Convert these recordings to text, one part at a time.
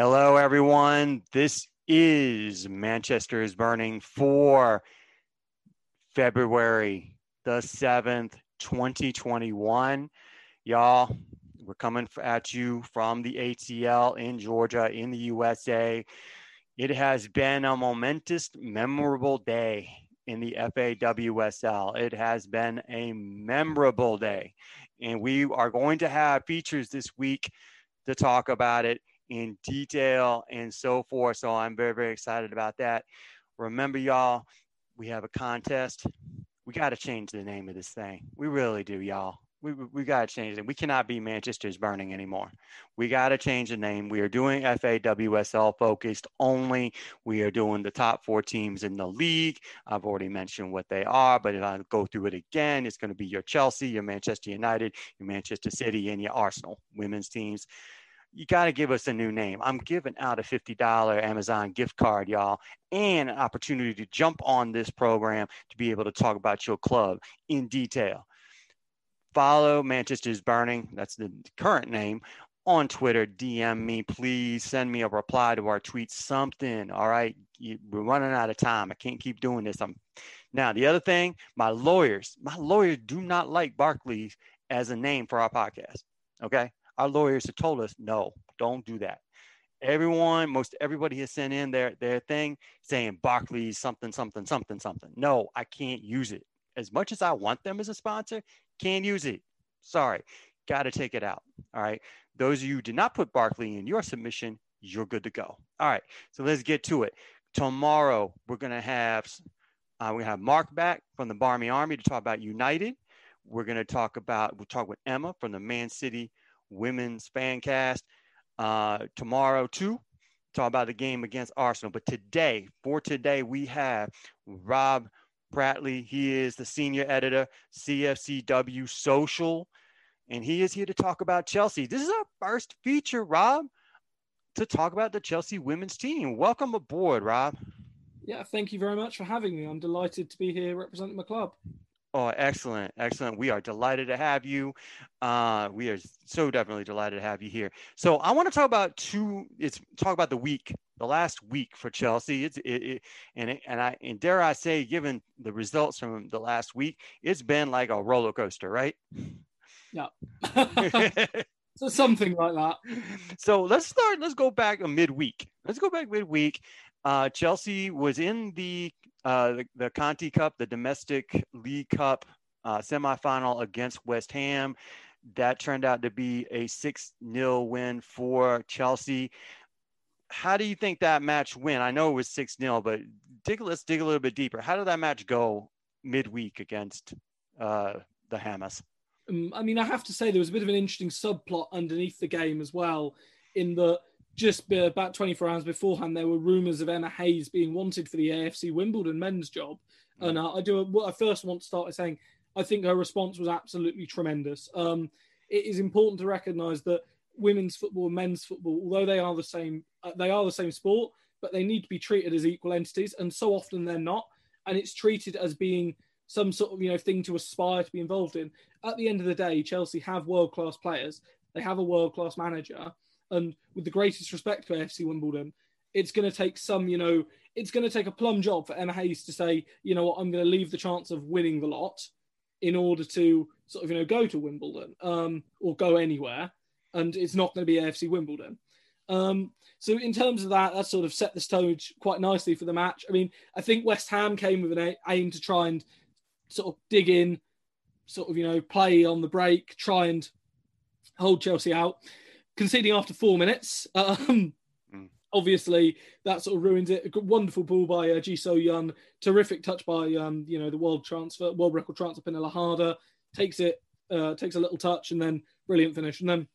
Hello, everyone. This is Manchester is Burning for February the 7th, 2021. Y'all, we're coming at you from the ATL in Georgia, in the USA. It has been a momentous, memorable day in the FAWSL. It has been a memorable day. And we are going to have features this week to talk about it in detail and so forth. So I'm very, very excited about that. Remember, y'all, we have a contest. We got to change the name of this thing. We really do, y'all. We, we got to change it. We cannot be Manchester's Burning anymore. We got to change the name. We are doing FAWSL focused only. We are doing the top four teams in the league. I've already mentioned what they are, but if I go through it again, it's going to be your Chelsea, your Manchester United, your Manchester City, and your Arsenal women's teams you got to give us a new name. I'm giving out a $50 Amazon gift card, y'all, and an opportunity to jump on this program to be able to talk about your club in detail. Follow Manchester's Burning, that's the current name, on Twitter. DM me, please. Send me a reply to our tweet, something. All right. We're running out of time. I can't keep doing this. I'm now the other thing, my lawyers, my lawyers do not like Barclays as a name for our podcast. Okay our lawyers have told us, no, don't do that. Everyone, most everybody has sent in their their thing saying Barclays something something something something. No, I can't use it. As much as I want them as a sponsor, can't use it. Sorry, got to take it out. All right. Those of you did not put Barkley in your submission, you're good to go. All right. So let's get to it. Tomorrow we're gonna have uh, we have Mark back from the Barmy Army to talk about United. We're gonna talk about we'll talk with Emma from the Man City women's fan cast uh, tomorrow too. Talk about the game against Arsenal. But today, for today, we have Rob Prattley. He is the senior editor, CFCW Social, and he is here to talk about Chelsea. This is our first feature, Rob, to talk about the Chelsea women's team. Welcome aboard, Rob. Yeah, thank you very much for having me. I'm delighted to be here representing my club. Oh, excellent, excellent. We are delighted to have you. Uh, we are so definitely delighted to have you here. So I want to talk about two. It's talk about the week, the last week for Chelsea. It's it, it and it, and I and dare I say, given the results from the last week, it's been like a roller coaster, right? Yeah. so something like that. So let's start. Let's go back a midweek. Let's go back midweek. Uh, Chelsea was in the uh, the, the Conti Cup, the domestic league cup uh, semifinal against West Ham. That turned out to be a 6 0 win for Chelsea. How do you think that match went? I know it was 6 0, but dig, let's dig a little bit deeper. How did that match go midweek against uh, the Hammers? Um, I mean, I have to say there was a bit of an interesting subplot underneath the game as well, in that just about 24 hours beforehand, there were rumours of Emma Hayes being wanted for the AFC Wimbledon men's job. Mm. And uh, I do. What I first want to start by saying, I think her response was absolutely tremendous. Um, it is important to recognise that women's football and men's football, although they are the same, uh, they are the same sport, but they need to be treated as equal entities, and so often they're not. And it's treated as being some sort of you know thing to aspire to be involved in. At the end of the day, Chelsea have world class players. They have a world class manager and with the greatest respect for FC Wimbledon, it's going to take some, you know, it's going to take a plum job for Emma Hayes to say, you know what, I'm going to leave the chance of winning the lot in order to sort of, you know, go to Wimbledon um, or go anywhere. And it's not going to be AFC Wimbledon. Um, so in terms of that, that sort of set the stage quite nicely for the match. I mean, I think West Ham came with an aim to try and sort of dig in, sort of, you know, play on the break, try and hold Chelsea out conceding after four minutes. Um, mm. Obviously, that sort of ruins it. A wonderful ball by uh, Ji So-yun. Terrific touch by um, you know the world transfer, world record transfer Pernille Harder. Takes it, uh, takes a little touch, and then brilliant finish. And then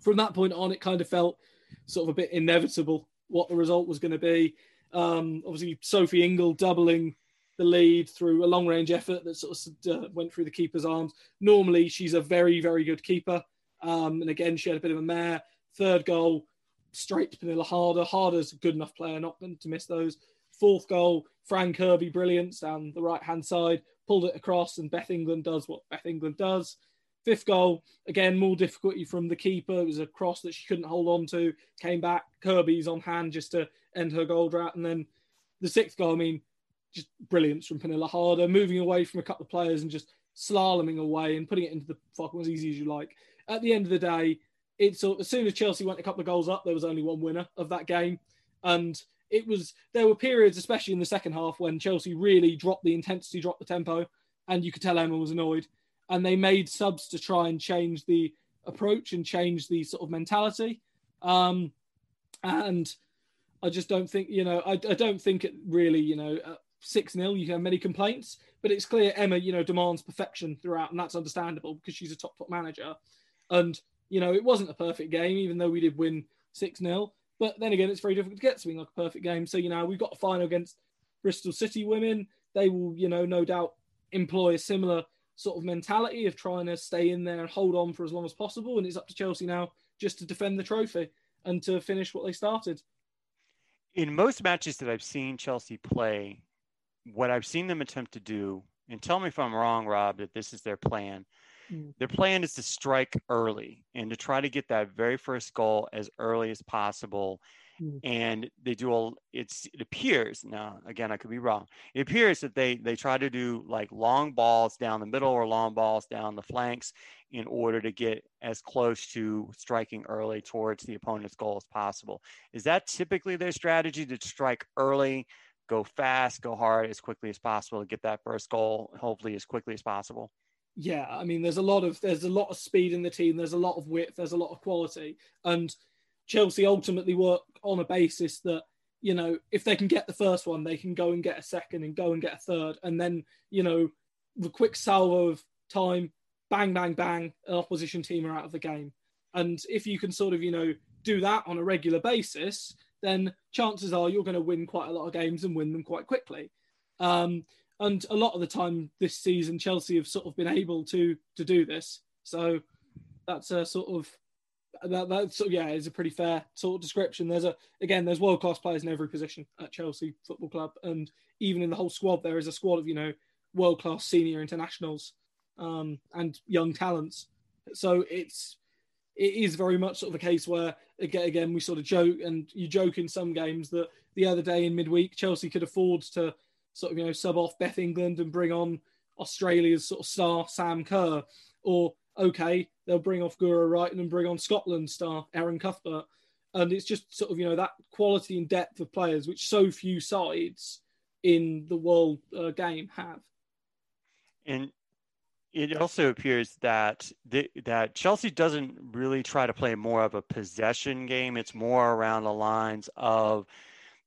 from that point on, it kind of felt sort of a bit inevitable what the result was going to be. Um, obviously, Sophie Ingle doubling the lead through a long range effort that sort of uh, went through the keeper's arms. Normally, she's a very, very good keeper. Um, and again, she had a bit of a mare. Third goal, straight to Pernille Harder. Harder's a good enough player not to miss those. Fourth goal, Fran Kirby, brilliance down the right hand side, pulled it across, and Beth England does what Beth England does. Fifth goal, again, more difficulty from the keeper. It was a cross that she couldn't hold on to. Came back. Kirby's on hand just to end her goal drought. And then the sixth goal, I mean, just brilliance from Pernille Harder, moving away from a couple of players and just slaloming away and putting it into the fucking as easy as you like. At the end of the day, it's as soon as Chelsea went a couple of goals up, there was only one winner of that game. And it was there were periods, especially in the second half, when Chelsea really dropped the intensity, dropped the tempo, and you could tell Emma was annoyed. And they made subs to try and change the approach and change the sort of mentality. Um, and I just don't think, you know, I, I don't think it really, you know, uh, 6 0, you have many complaints, but it's clear Emma, you know, demands perfection throughout, and that's understandable because she's a top, top manager. And, you know, it wasn't a perfect game, even though we did win 6 0. But then again, it's very difficult to get something like a perfect game. So, you know, we've got a final against Bristol City women. They will, you know, no doubt employ a similar sort of mentality of trying to stay in there and hold on for as long as possible. And it's up to Chelsea now just to defend the trophy and to finish what they started. In most matches that I've seen Chelsea play, what I've seen them attempt to do, and tell me if I'm wrong, Rob, that this is their plan. Mm. Their plan is to strike early and to try to get that very first goal as early as possible Mm. and they do all it's it appears now again i could be wrong it appears that they they try to do like long balls down the middle or long balls down the flanks in order to get as close to striking early towards the opponent's goal as possible is that typically their strategy to strike early go fast go hard as quickly as possible to get that first goal hopefully as quickly as possible yeah i mean there's a lot of there's a lot of speed in the team there's a lot of width there's a lot of quality and Chelsea ultimately work on a basis that you know if they can get the first one, they can go and get a second and go and get a third, and then you know the quick salvo of time, bang, bang, bang, an opposition team are out of the game. And if you can sort of you know do that on a regular basis, then chances are you're going to win quite a lot of games and win them quite quickly. Um, and a lot of the time this season, Chelsea have sort of been able to to do this. So that's a sort of that that so yeah is a pretty fair sort of description. There's a again there's world class players in every position at Chelsea Football Club, and even in the whole squad there is a squad of you know world class senior internationals um, and young talents. So it's it is very much sort of a case where again, again we sort of joke and you joke in some games that the other day in midweek Chelsea could afford to sort of you know sub off Beth England and bring on Australia's sort of star Sam Kerr or okay, they'll bring off Guro Reiten and bring on Scotland star Erin Cuthbert. And it's just sort of, you know, that quality and depth of players, which so few sides in the world uh, game have. And it also appears that the, that Chelsea doesn't really try to play more of a possession game. It's more around the lines of,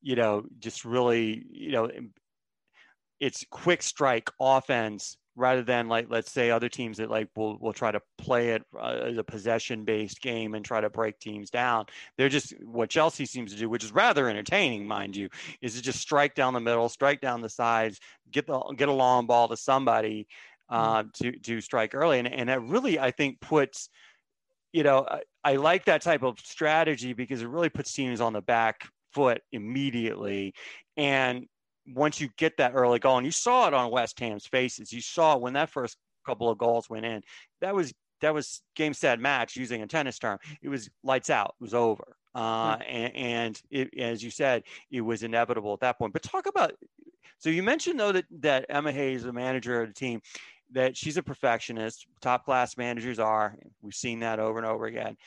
you know, just really, you know, it's quick strike offense rather than like let's say other teams that like will will try to play it uh, as a possession based game and try to break teams down. They're just what chelsea seems to do which is rather entertaining mind you is to just strike down the middle strike down the sides get the get a long ball to somebody uh, mm. to to strike early. And, and that really i think puts you know I, I like that type of strategy because it really puts teams on the back foot immediately. And once you get that early goal, and you saw it on West Ham's faces, you saw when that first couple of goals went in, that was that was game set match using a tennis term. It was lights out. It was over. Uh, and, and it, as you said, it was inevitable at that point. But talk about. So you mentioned though that that Emma Hayes, the manager of the team, that she's a perfectionist. Top class managers are. We've seen that over and over again.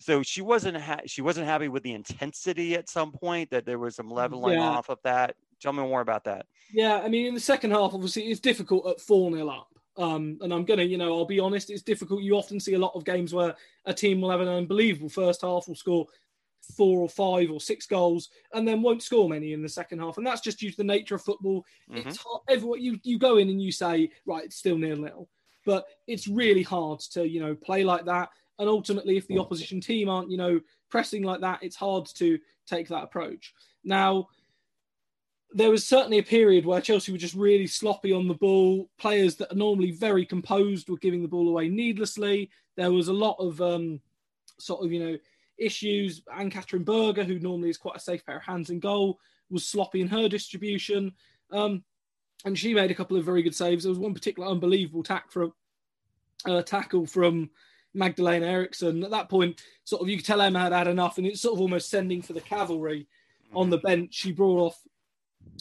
So she wasn't ha- she wasn't happy with the intensity at some point. That there was some leveling yeah. off of that. Tell me more about that. Yeah, I mean, in the second half, obviously, it's difficult at 4 0 up. Um, and I'm going to, you know, I'll be honest, it's difficult. You often see a lot of games where a team will have an unbelievable first half, will score four or five or six goals, and then won't score many in the second half. And that's just due to the nature of football. Mm-hmm. It's hard, everyone, you, you go in and you say, right, it's still nil nil. But it's really hard to, you know, play like that. And ultimately, if the opposition team aren't, you know, pressing like that, it's hard to take that approach. Now, there was certainly a period where Chelsea were just really sloppy on the ball. Players that are normally very composed were giving the ball away needlessly. There was a lot of um, sort of, you know, issues. Ann-Katrin Berger, who normally is quite a safe pair of hands in goal, was sloppy in her distribution. Um, and she made a couple of very good saves. There was one particular unbelievable tack from uh, tackle from Magdalena Eriksson. At that point, sort of you could tell Emma had had enough, and it's sort of almost sending for the cavalry on the bench. She brought off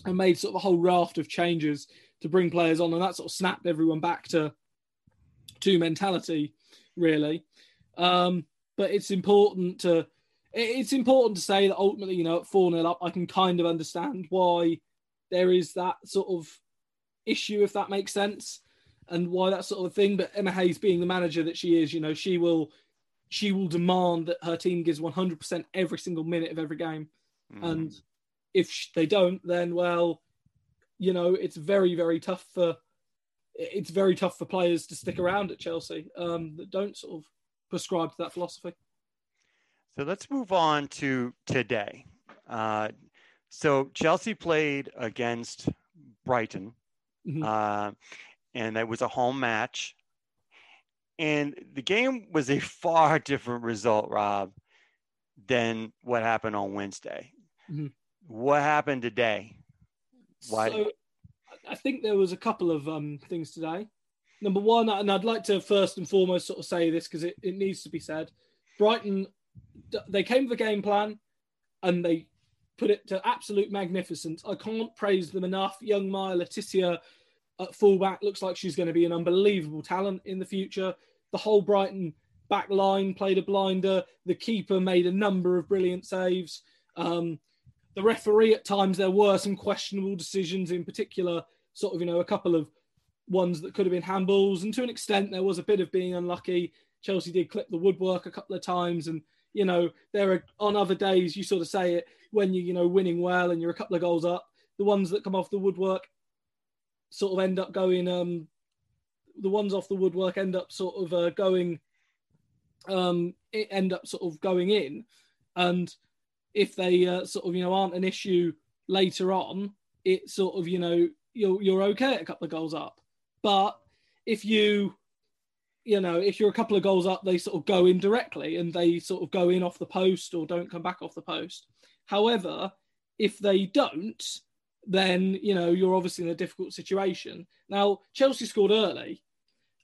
and made sort of a whole raft of changes to bring players on, and that sort of snapped everyone back to to mentality, really. Um, but it's important to it's important to say that ultimately, you know, at 4 0 up, I can kind of understand why there is that sort of issue, if that makes sense, and why that sort of thing. But Emma Hayes, being the manager that she is, you know, she will she will demand that her team gives 100% every single minute of every game. Mm. And if they don't, then, well, you know, it's very, very tough for it's very tough for players to stick around at Chelsea um, that don't sort of prescribe to that philosophy. So let's move on to today. Uh, so Chelsea played against Brighton, mm-hmm. uh, and that was a home match. And the game was a far different result, Rob, than what happened on Wednesday. Mm-hmm. What happened today? Why? So, I think there was a couple of um, things today. Number one, and I'd like to first and foremost sort of say this because it, it needs to be said. Brighton, they came with a game plan and they put it to absolute magnificence. I can't praise them enough. Young Maya Le Tissier at fullback looks like she's going to be an unbelievable talent in the future. The whole Brighton back line played a blinder. The keeper made a number of brilliant saves. Um, the referee at times there were some questionable decisions, in particular, sort of you know a couple of ones that could have been handballs, and to an extent there was a bit of being unlucky. Chelsea did clip the woodwork a couple of times, and you know there are on other days you sort of say it when you you know winning well and you're a couple of goals up. The ones that come off the woodwork sort of end up going. Um, the ones off the woodwork end up sort of uh, going. Um, end up sort of going in, and if they uh, sort of you know aren't an issue later on, it sort of you know you're you're okay at a couple of goals up. But if you you know if you're a couple of goals up, they sort of go in directly and they sort of go in off the post or don't come back off the post. However, if they don't, then you know you're obviously in a difficult situation. Now Chelsea scored early,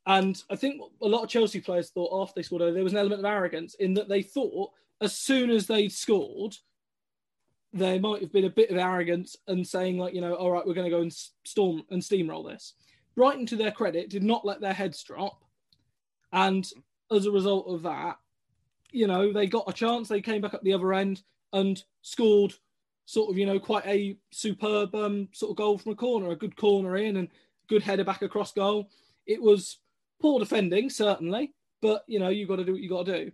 and I think a lot of Chelsea players thought after they scored there was an element of arrogance in that they thought as soon as they'd scored, there might have been a bit of arrogance and saying like, you know, all right, we're going to go and storm and steamroll this. Brighton, to their credit, did not let their heads drop, and as a result of that, you know, they got a chance. They came back up the other end and scored sort of, you know, quite a superb um, sort of goal from a corner, a good corner in and good header back across goal. It was poor defending, certainly, but you know, you got to do what you got to do.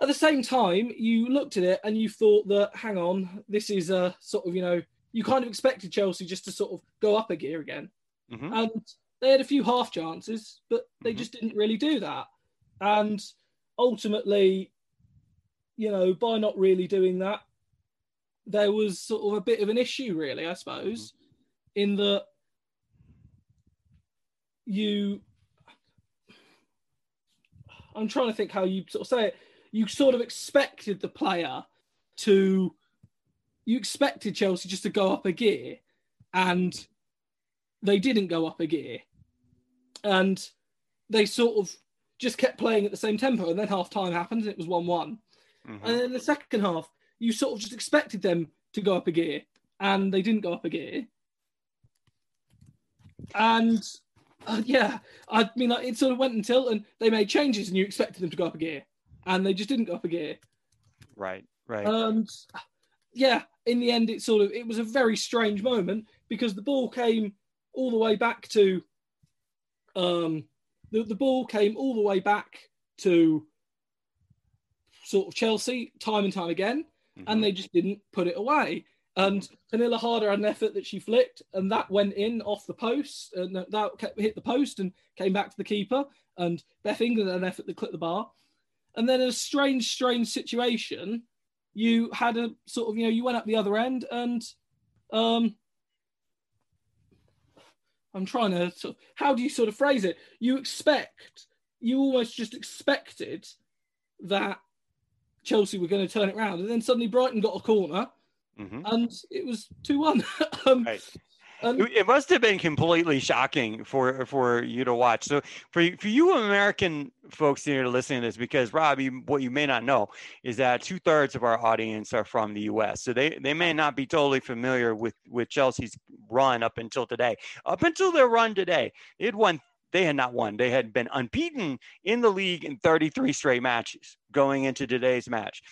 At the same time, you looked at it and you thought that, hang on, this is a sort of, you know, you kind of expected Chelsea just to sort of go up a gear again. Mm-hmm. And they had a few half chances, but they mm-hmm. just didn't really do that. And ultimately, you know, by not really doing that, there was sort of a bit of an issue, really, I suppose, mm-hmm. in that you. I'm trying to think how you sort of say it you sort of expected the player to you expected Chelsea just to go up a gear and they didn't go up a gear. And they sort of just kept playing at the same tempo and then half time happened and it was 1-1 mm-hmm. and then in the second half you sort of just expected them to go up a gear and they didn't go up a gear. And uh, yeah i mean like, it sort of went until and they made changes and you expected them to go up a gear and they just didn't go up a gear. Right, right. And yeah, in the end, it sort of it was a very strange moment because the ball came all the way back to um the, the ball came all the way back to sort of Chelsea time and time again, mm-hmm. and they just didn't put it away. And Pernille Harder had an effort that she flicked, and that went in off the post, and that hit the post and came back to the keeper. And Beth England had an effort that clipped the bar. And then in a strange, strange situation, you had a sort of, you know, you went up the other end and um I'm trying to sort of, how do you sort of phrase it? You expect, you almost just expected that Chelsea were going to turn it around. And then suddenly Brighton got a corner mm-hmm. and it was 2 1. um, right. It must have been completely shocking for for you to watch. So for for you American folks here listening to this, because Rob, you, what you may not know is that two thirds of our audience are from the U.S., so they they may not be totally familiar with with Chelsea's run up until today. Up until their run today, had won. They had not won. They had been unbeaten in the league in 33 straight matches going into today's match.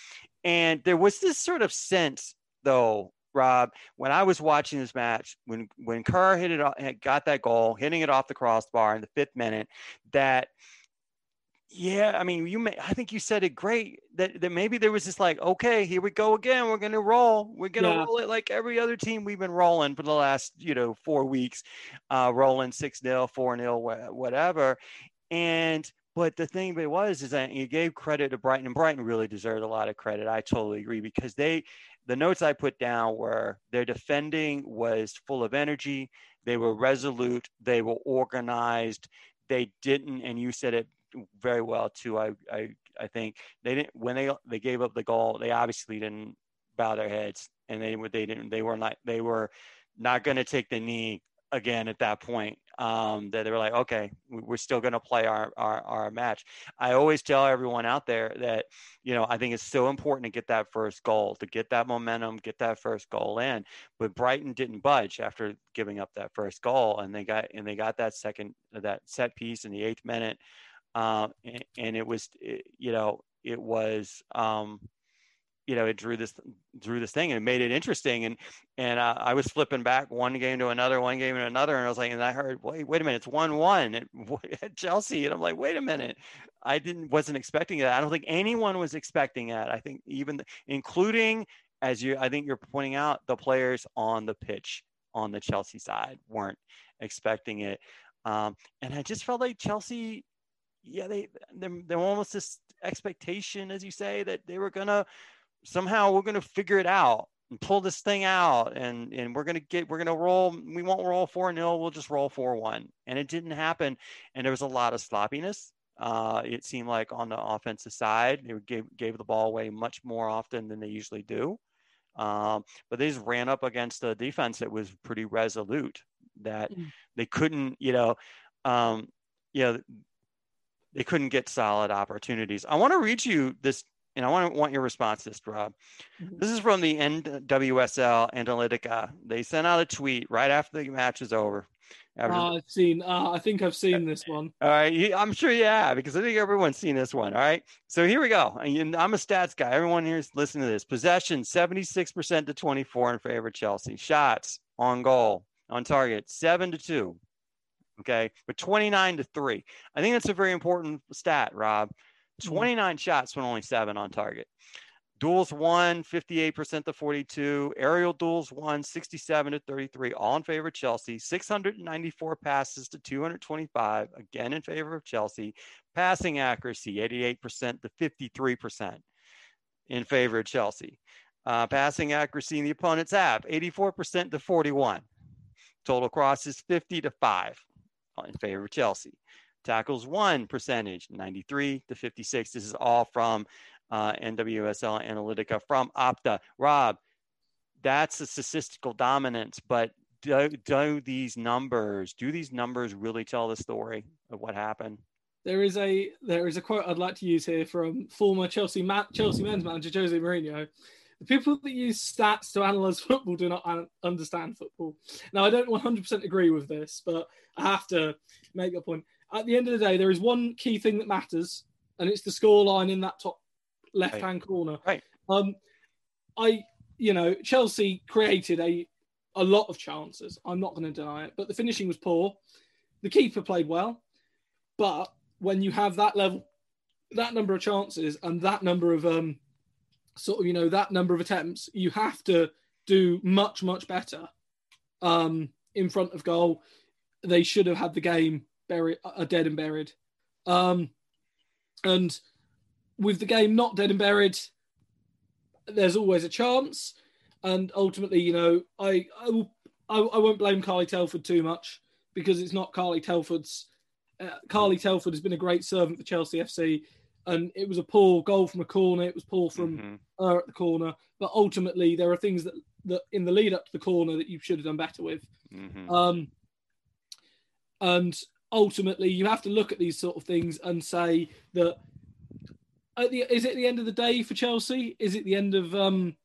And there was this sort of sense, though, Rob, when I was watching this match, when when Kerr hit it, got that goal, hitting it off the crossbar in the fifth minute, that yeah, I mean, you may, I think you said it great that, that maybe there was just like, okay, here we go again. We're going to roll. We're going to yeah. roll it like every other team we've been rolling for the last, you know, four weeks, uh, rolling 6 0, 4 0, whatever. And, but the thing but it was is that you gave credit to Brighton, and Brighton really deserved a lot of credit. I totally agree because they, the notes I put down were their defending was full of energy. They were resolute. They were organized. They didn't, and you said it very well too. I, I, I think they didn't when they they gave up the goal. They obviously didn't bow their heads, and they they didn't they were not they were not going to take the knee again at that point um, that they were like, okay, we're still going to play our, our, our match. I always tell everyone out there that, you know, I think it's so important to get that first goal, to get that momentum, get that first goal in. But Brighton didn't budge after giving up that first goal, and they got and they got that second that set piece in the eighth minute, um, and, and, it was, it, you know, it was. Um, you know, it drew this drew this thing and it made it interesting. And and uh, I was flipping back one game to another, one game to another, and I was like, and I heard, wait, wait a minute, it's one one at Chelsea, and I'm like, wait a minute, I didn't wasn't expecting that. I don't think anyone was expecting that. I think even including as you, I think you're pointing out, the players on the pitch on the Chelsea side weren't expecting it. Um, and I just felt like Chelsea, yeah, they they they almost this expectation, as you say, that they were gonna somehow we're going to figure it out and pull this thing out and and we're going to get we're going to roll we won't roll 4 0 we'll just roll 4 1 and it didn't happen. And there was a lot of sloppiness uh, it seemed like on the offensive side. They gave, gave the ball away much more often than they usually do. Um, but they just ran up against a defense that was pretty resolute that mm. they couldn't you know um, you know they couldn't get solid opportunities. I want to read you this and I want to want your response to this, Rob. Mm-hmm. This is from the NWSL Analytica. They sent out a tweet right after the match is over. After... Uh, I've seen. Uh, I think I've seen this one. All right, I'm sure you have because I think everyone's seen this one. All right, so here we go. I'm a stats guy. Everyone here is listening to this. Possession 76% to 24 in favor of Chelsea. Shots on goal on target seven to two. Okay, but 29 to three. I think that's a very important stat, Rob. Mm-hmm. 29 shots when only seven on target. Duels won 58% to 42. Aerial duels won 67 to 33, all in favor of Chelsea. 694 passes to 225, again in favor of Chelsea. Passing accuracy 88% to 53% in favor of Chelsea. Uh, passing accuracy in the opponent's half 84% to 41. Total crosses 50 to 5 in favor of Chelsea tackles one percentage, 93 to 56. This is all from uh, NWSL Analytica from Opta. Rob, that's a statistical dominance, but do, do these numbers, do these numbers really tell the story of what happened? There is a there is a quote I'd like to use here from former Chelsea ma- Chelsea men's manager Jose Mourinho. The people that use stats to analyze football do not un- understand football. Now, I don't 100% agree with this, but I have to make a point at the end of the day, there is one key thing that matters, and it's the scoreline in that top left hand right. corner. Right. Um, I, you know, Chelsea created a a lot of chances. I'm not going to deny it, but the finishing was poor. The keeper played well, but when you have that level, that number of chances, and that number of um, sort of you know that number of attempts, you have to do much much better um, in front of goal. They should have had the game buried, are dead and buried. Um, and with the game not dead and buried, there's always a chance. And ultimately, you know, I I, will, I, I won't blame Carly Telford too much because it's not Carly Telford's. Uh, Carly Telford has been a great servant for Chelsea FC, and it was a poor goal from a corner. It was poor from mm-hmm. her at the corner, but ultimately there are things that that in the lead up to the corner that you should have done better with. Mhm. Um, and ultimately, you have to look at these sort of things and say that at the is it the end of the day for Chelsea? Is it the end of um,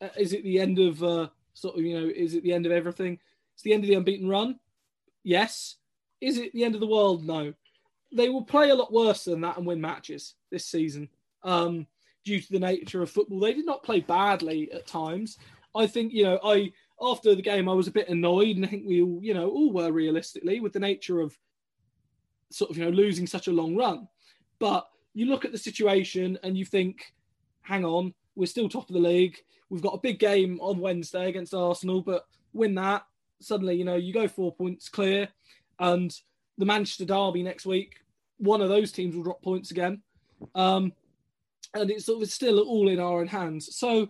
uh, is it the end of uh, sort of you know is it the end of everything? It's the end of the unbeaten run. Yes. Is it the end of the world? No. They will play a lot worse than that and win matches this season. Um, due to the nature of football, they did not play badly at times. I think you know I after the game I was a bit annoyed, and I think we all you know all were realistically with the nature of sort of you know losing such a long run. But you look at the situation and you think, hang on, we're still top of the league. We've got a big game on Wednesday against Arsenal, but win that suddenly you know you go four points clear, and the Manchester derby next week, one of those teams will drop points again. Um, and it's sort of still all in our own hands. So,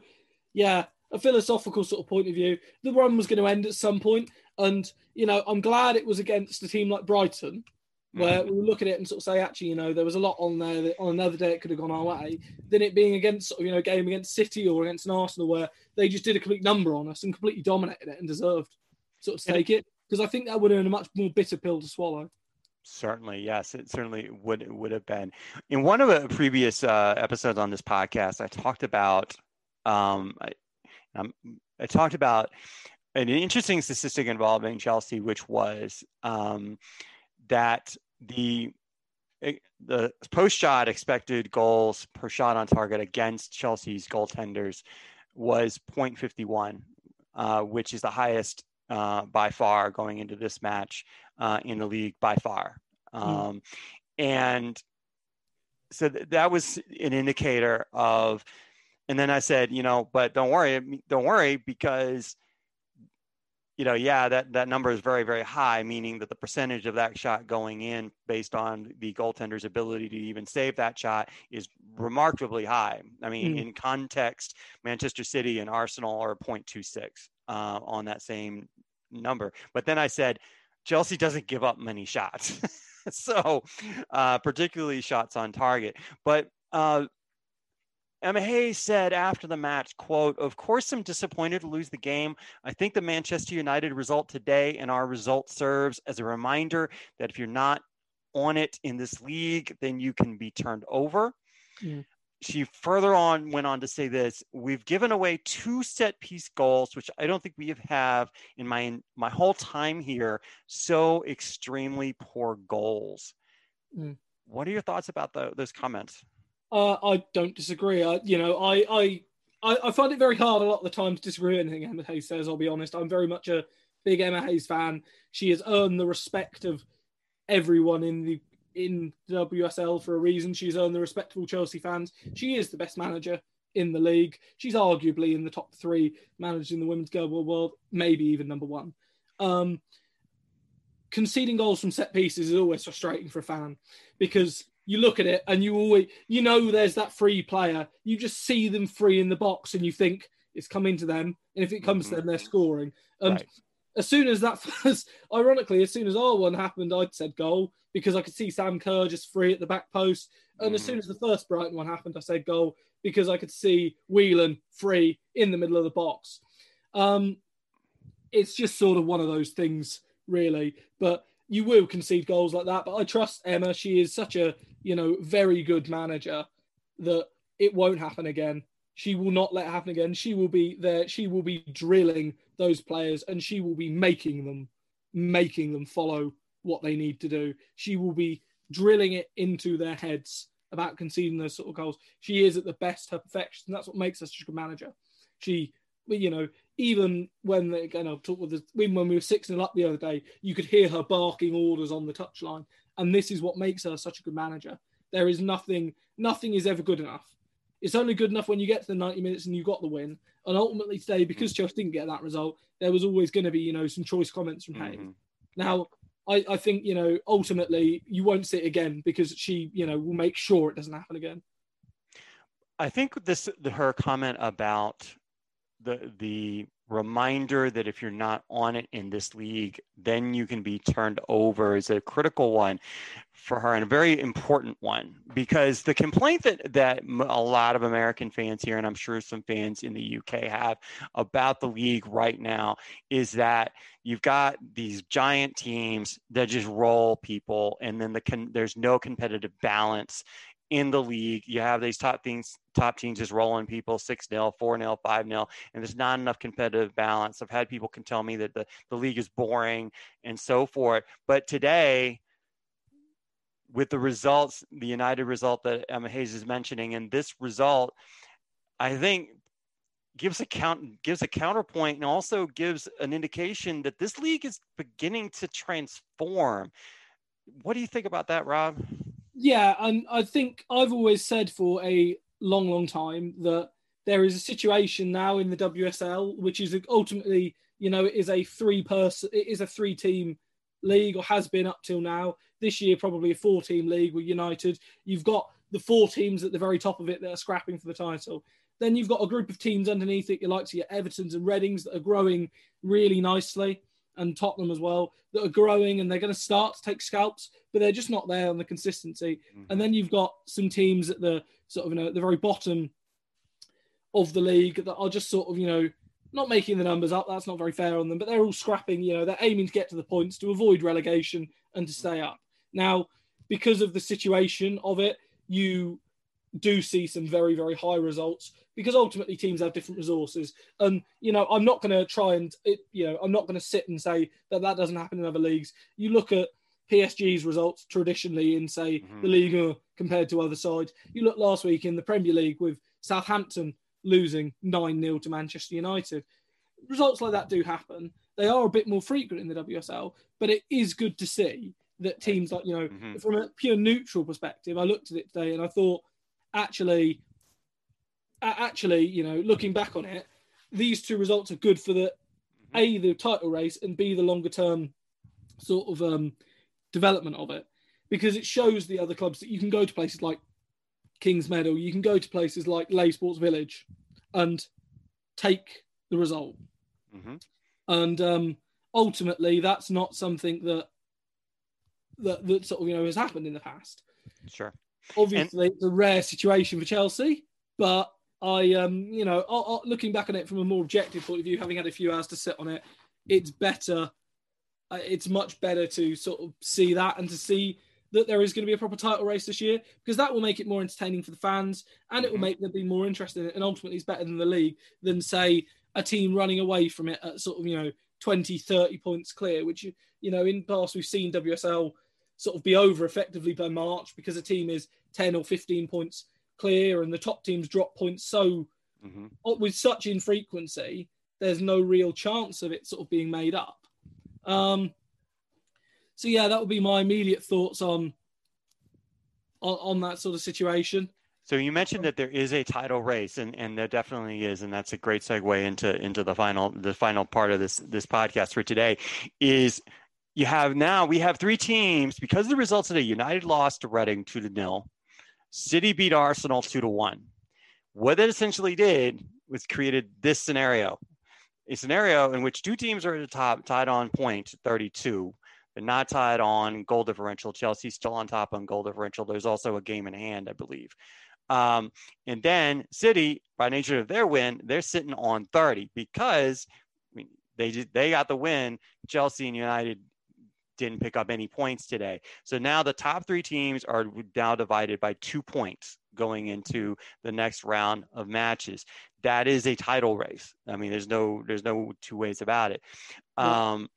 yeah, a philosophical sort of point of view, the run was going to end at some point, and you know, I'm glad it was against a team like Brighton, where we look at it and sort of say, actually, you know, there was a lot on there that on another day it could have gone our way, than it being against sort of, you know, a game against City or against an Arsenal where they just did a complete number on us and completely dominated it and deserved sort of to take it. Because I think that would have been a much more bitter pill to swallow. Certainly, yes, it certainly would would have been. In one of the previous uh, episodes on this podcast, I talked about um, I, um, I talked about an interesting statistic involving Chelsea, which was um, that the eh, the post shot expected goals per shot on target against Chelsea's goaltenders was 0.51, uh, which is the highest uh, by far going into this match uh, in the league by far. Um, And so th- that was an indicator of, and then I said, you know, but don't worry, don't worry because, you know, yeah, that, that number is very, very high, meaning that the percentage of that shot going in based on the goaltender's ability to even save that shot is remarkably high. I mean, Mm. in context, Manchester City and Arsenal are 0.26 uh, on that same number. But then I said, Chelsea doesn't give up many shots. so, uh, particularly shots on target. But uh, Emma Hayes said after the match, quote, of course I'm disappointed to lose the game. I think the Manchester United result today and our result serves as a reminder that if you're not on it in this league, then you can be turned over. Mm. She further on went on to say this: We've given away two set piece goals, which I don't think we have have in my my whole time here. So extremely poor goals. Mm. What are your thoughts about tho- those comments? Uh, I don't disagree. I, you know, I, I, I, find it very hard a lot of the time to disagree with anything Emma Hayes says. I'll be honest. I'm very much a big Emma Hayes fan. She has earned the respect of everyone in the in WSL for a reason. She's earned the respect of all Chelsea fans. She is the best manager in the league. She's arguably in the top three managers in the women's global world, maybe even number one. Um, conceding goals from set pieces is always frustrating for a fan because you look at it and you always you know there's that free player. You just see them free in the box and you think it's coming to them, and if it comes Mhm. to them, they're scoring. And Right. as soon as that first, ironically, as soon as our one happened, I'd said goal because I could see Sam Kerr just free at the back post. And as Mhm. soon as the first Brighton one happened, I said goal because I could see Whelan free in the middle of the box. Um, it's just sort of one of those things, really. But you will concede goals like that. But I trust Emma. She is such a you know very good manager that it won't happen again. She will not let it happen again. She will be there. She will be drilling those players, and she will be making them, making them follow what they need to do. She will be drilling it into their heads about conceding those sort of goals. She is at the best her perfection. And that's what makes her such a good manager. She, you know, even when again I've talked with the when when we were six 0 up the other day, you could hear her barking orders on the touchline, and this is what makes her such a good manager. There is nothing, nothing is ever good enough. It's only good enough when you get to the 90 minutes and you got the win. And ultimately today, because Chelsea didn't get that result, there was always going to be, you know, some choice comments from Hayes. Mhm. Now, I, I think, you know, ultimately you won't see it again because she, you know, will make sure it doesn't happen again. I think this her comment about the the reminder that if you're not on it in this league, then you can be turned over is a critical one for her and a very important one because the complaint that that a lot of American fans here and I'm sure some fans in the UK have about the league right now is that you've got these giant teams that just roll people and then the con- there's no competitive balance in the league. You have these top teams, top teams just rolling people 6 0, 4 0, 5 0, and there's not enough competitive balance. I've had people can tell me that the, the league is boring and so forth. But today, with the results, the United result that Emma Hayes is mentioning, and this result, I think gives a count gives a counterpoint and also gives an indication that this league is beginning to transform. What do you think about that, Rob? Yeah, and I think I've always said for a long, long time that there is a situation now in the WSL which is ultimately, you know, it is a three person, it is a three team league or has been up till now. This year, probably a four team league with United. You've got the four teams at the very top of it that are scrapping for the title. Then you've got a group of teams underneath it, you like to your Evertons and Readings that are growing really nicely and Tottenham as well that are growing and they're going to start to take scalps, but they're just not there on the consistency. Mm-hmm. And then you've got some teams at the sort of you know the very bottom of the league that are just sort of you know not making the numbers up. That's not very fair on them, but they're all scrapping. You know, they're aiming to get to the points to avoid relegation and to stay up. Now, because of the situation of it, you do see some very very high results because ultimately teams have different resources. And you know, I'm not going to try and it, you know, I'm not going to sit and say that that doesn't happen in other leagues. You look at PSG's results traditionally in say mm-hmm. the league compared to other sides. You look last week in the Premier League with Southampton losing 9-0 to Manchester United. Results like that do happen. They are a bit more frequent in the WSL, but it is good to see that teams like, you know, mm-hmm. from a pure neutral perspective, I looked at it today and I thought actually actually, you know, looking back on it, these two results are good for the mm-hmm. a the title race and b the longer term sort of um, development of it, because it shows the other clubs that you can go to places like Kings Meadow, you can go to places like Leigh Sports Village, and take the result. Mm-hmm. And um, ultimately, that's not something that that that sort of you know has happened in the past. Sure. Obviously, and- it's a rare situation for Chelsea, but I, um, you know, I, I, looking back on it from a more objective point of view, having had a few hours to sit on it, it's better. Uh, it's much better to sort of see that and to see that there is going to be a proper title race this year because that will make it more entertaining for the fans and it will mm-hmm. make them be more interested in it. And ultimately, it's better than the league than say a team running away from it at sort of you know 20, 30 points clear, which you know in past we've seen WSL sort of be over effectively by March because a team is 10 or 15 points clear and the top teams drop points so mm-hmm. with such infrequency, there's no real chance of it sort of being made up. Um, so yeah, that would be my immediate thoughts on, on on that sort of situation. So you mentioned that there is a title race, and, and there definitely is, and that's a great segue into into the final the final part of this this podcast for today. Is you have now we have three teams because the results today. United lost to Reading two to nil. City beat Arsenal two to one. What it essentially did was created this scenario, a scenario in which two teams are at the top, tied on point 32, but not tied on goal differential. Chelsea's still on top on goal differential. There's also a game in hand, I believe. Um, and then City, by nature of their win, they're sitting on 30 because they they got the win. Chelsea and United didn't pick up any points today. So now the top three teams are now divided by two points going into the next round of matches. That is a title race. I mean, there's no there's no two ways about it. Um,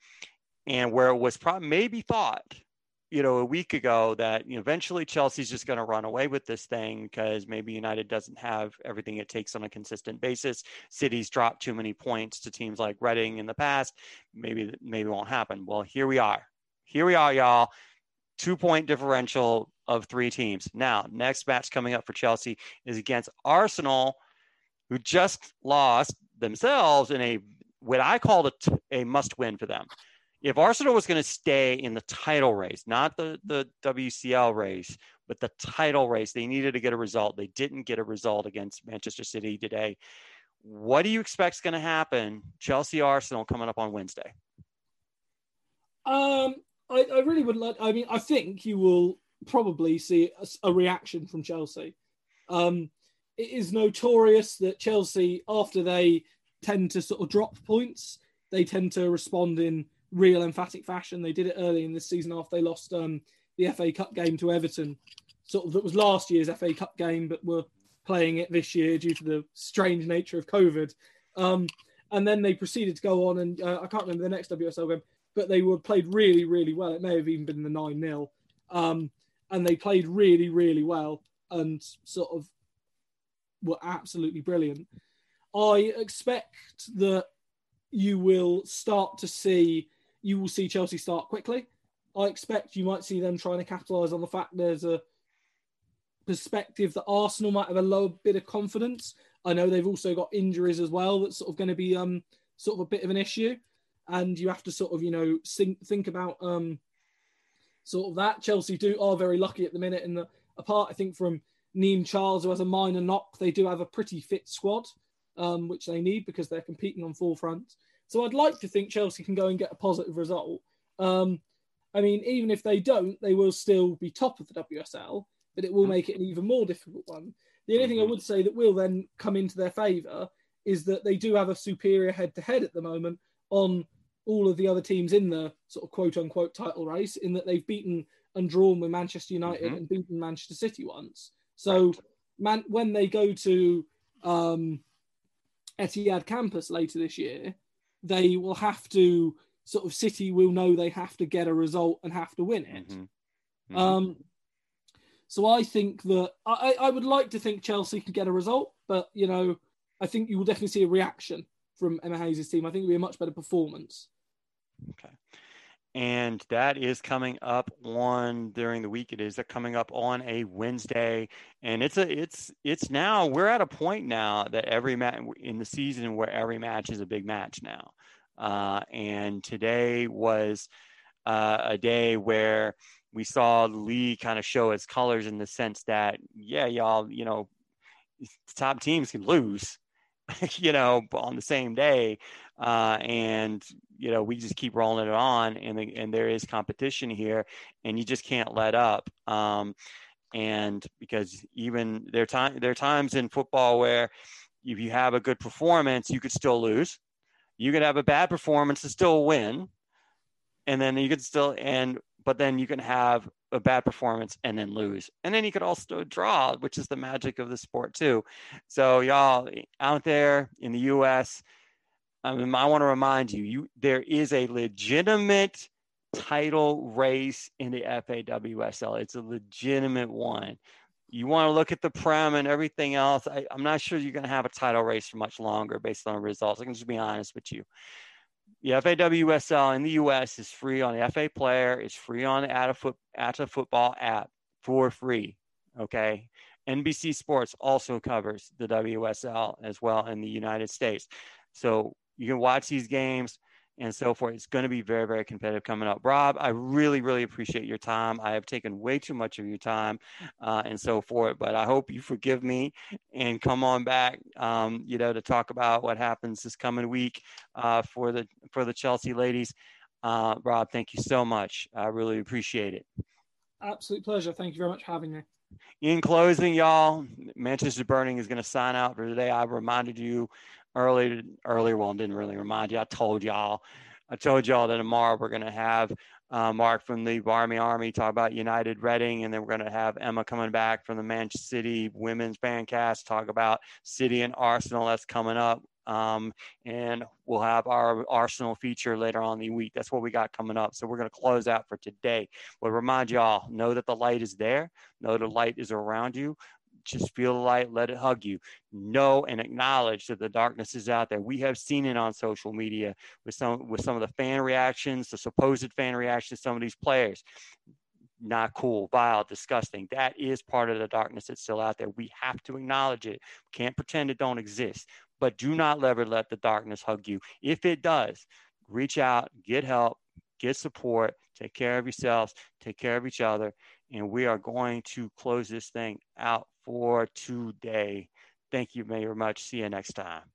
and where it was probably maybe thought, you know, a week ago that you know, eventually Chelsea's just going to run away with this thing because maybe United doesn't have everything it takes on a consistent basis. City's dropped too many points to teams like Reading in the past. Maybe maybe won't happen. Well, here we are here we are, y'all. Two point differential of three teams. Now, next match coming up for Chelsea is against Arsenal, who just lost themselves in a what I called a, t- a must win for them. If Arsenal was going to stay in the title race, not the, the WCL race, but the title race, they needed to get a result. They didn't get a result against Manchester City today. What do you expect is going to happen? Chelsea Arsenal coming up on Wednesday. Um, I, I really would like. I mean, I think you will probably see a, a reaction from Chelsea. Um, it is notorious that Chelsea, after they tend to sort of drop points, they tend to respond in real emphatic fashion. They did it early in this season after they lost um, the FA Cup game to Everton. Sort of that was last year's FA Cup game, but were playing it this year due to the strange nature of COVID. Um, and then they proceeded to go on, and uh, I can't remember the next WSL game, but they were played really, really well. It may have even been the 9 0. Um, and they played really, really well and sort of were absolutely brilliant. I expect that you will start to see you will see Chelsea start quickly. I expect you might see them trying to capitalise on the fact there's a perspective that Arsenal might have a lower bit of confidence. I know they've also got injuries as well that's sort of going to be um sort of a bit of an issue, and you have to sort of you know think think about um sort of that. Chelsea do are very lucky at the minute, and apart I think from Niamh Charles who has a minor knock, they do have a pretty fit squad, um, which they need because they're competing on full fronts. So I'd like to think Chelsea can go and get a positive result. Um, I mean, even if they don't, they will still be top of the WSL, but it will mm-hmm. make it an even more difficult one. The only thing I mm-hmm. would say that will then come into their favour is that they do have a superior head to head at the moment on all of the other teams in the sort of quote unquote title race, in that they've beaten and drawn with Manchester United mm-hmm. and beaten Manchester City once. So right. man, when they go to um, Etihad campus later this year, they will have to sort of City will know they have to get a result and have to win it. Mm-hmm. Mm-hmm. Um, so I think that I, I would like to think Chelsea can get a result, but you know, I think you will definitely see a reaction from Emma Hayes' team. I think it'll be a much better performance. Okay. And that is coming up on during the week. It is coming up on a Wednesday, and it's a it's it's now we're at a point now that every match in the season where every match is a big match now. Uh, and today was uh, a day where we saw Lee kind of show its colors in the sense that, yeah, y'all, you know, top teams can lose, you know, on the same day. Uh, and, you know, we just keep rolling it on and, and there is competition here and you just can't let up. Um, and because even there time there are times in football where if you have a good performance, you could still lose you could have a bad performance and still win and then you could still and but then you can have a bad performance and then lose and then you could also draw which is the magic of the sport too so y'all eh, out there in the us I, mean, I want to remind you you there is a legitimate title race in the FAWSL. It's a legitimate one you want to look at the prem and everything else. I, am not sure you're going to have a title race for much longer based on results. I can just be honest with you. The FAWSL in the US is free on FA Player. It's free on the Ata, Foot, Ata Football app for free. Okay. NBC Sports also covers the WSL as well in the United States. So you can watch these games and so forth. It's going to be very, very competitive coming up. Rob, I really, really appreciate your time. I have taken way too much of your time uh, and so forth, but I hope you forgive me and come on back, um, you know, to talk about what happens this coming week uh, for the for the Chelsea ladies. Uh, Rob, thank you so much. I really appreciate it. Absolute pleasure. Thank you very much for having me. In closing, y'all, Manchester Burning is going to sign out for today. I reminded you earlier earlier well didn't really remind you i told y'all i told y'all that tomorrow we're going to have uh, mark from the Army army talk about united reading and then we're going to have emma coming back from the manchester city women's bandcast talk about city and arsenal that's coming up um, and we'll have our Arsenal feature later on the week. That's what we got coming up. So we're going to close out for today. But remind y'all, know that the light is there. Know the light is around you just feel the light, let it hug you. Know and acknowledge that the darkness is out there. We have seen it on social media with some with some of the fan reactions, the supposed fan reactions, some of these players. Not cool, vile, disgusting. That is part of the darkness that's still out there. We have to acknowledge it. Can't pretend it don't exist. But do not ever let the darkness hug you. If it does, reach out, get help, get support, take care of yourselves, take care of each other, and we are going to close this thing out for today. Thank you very much. See you next time.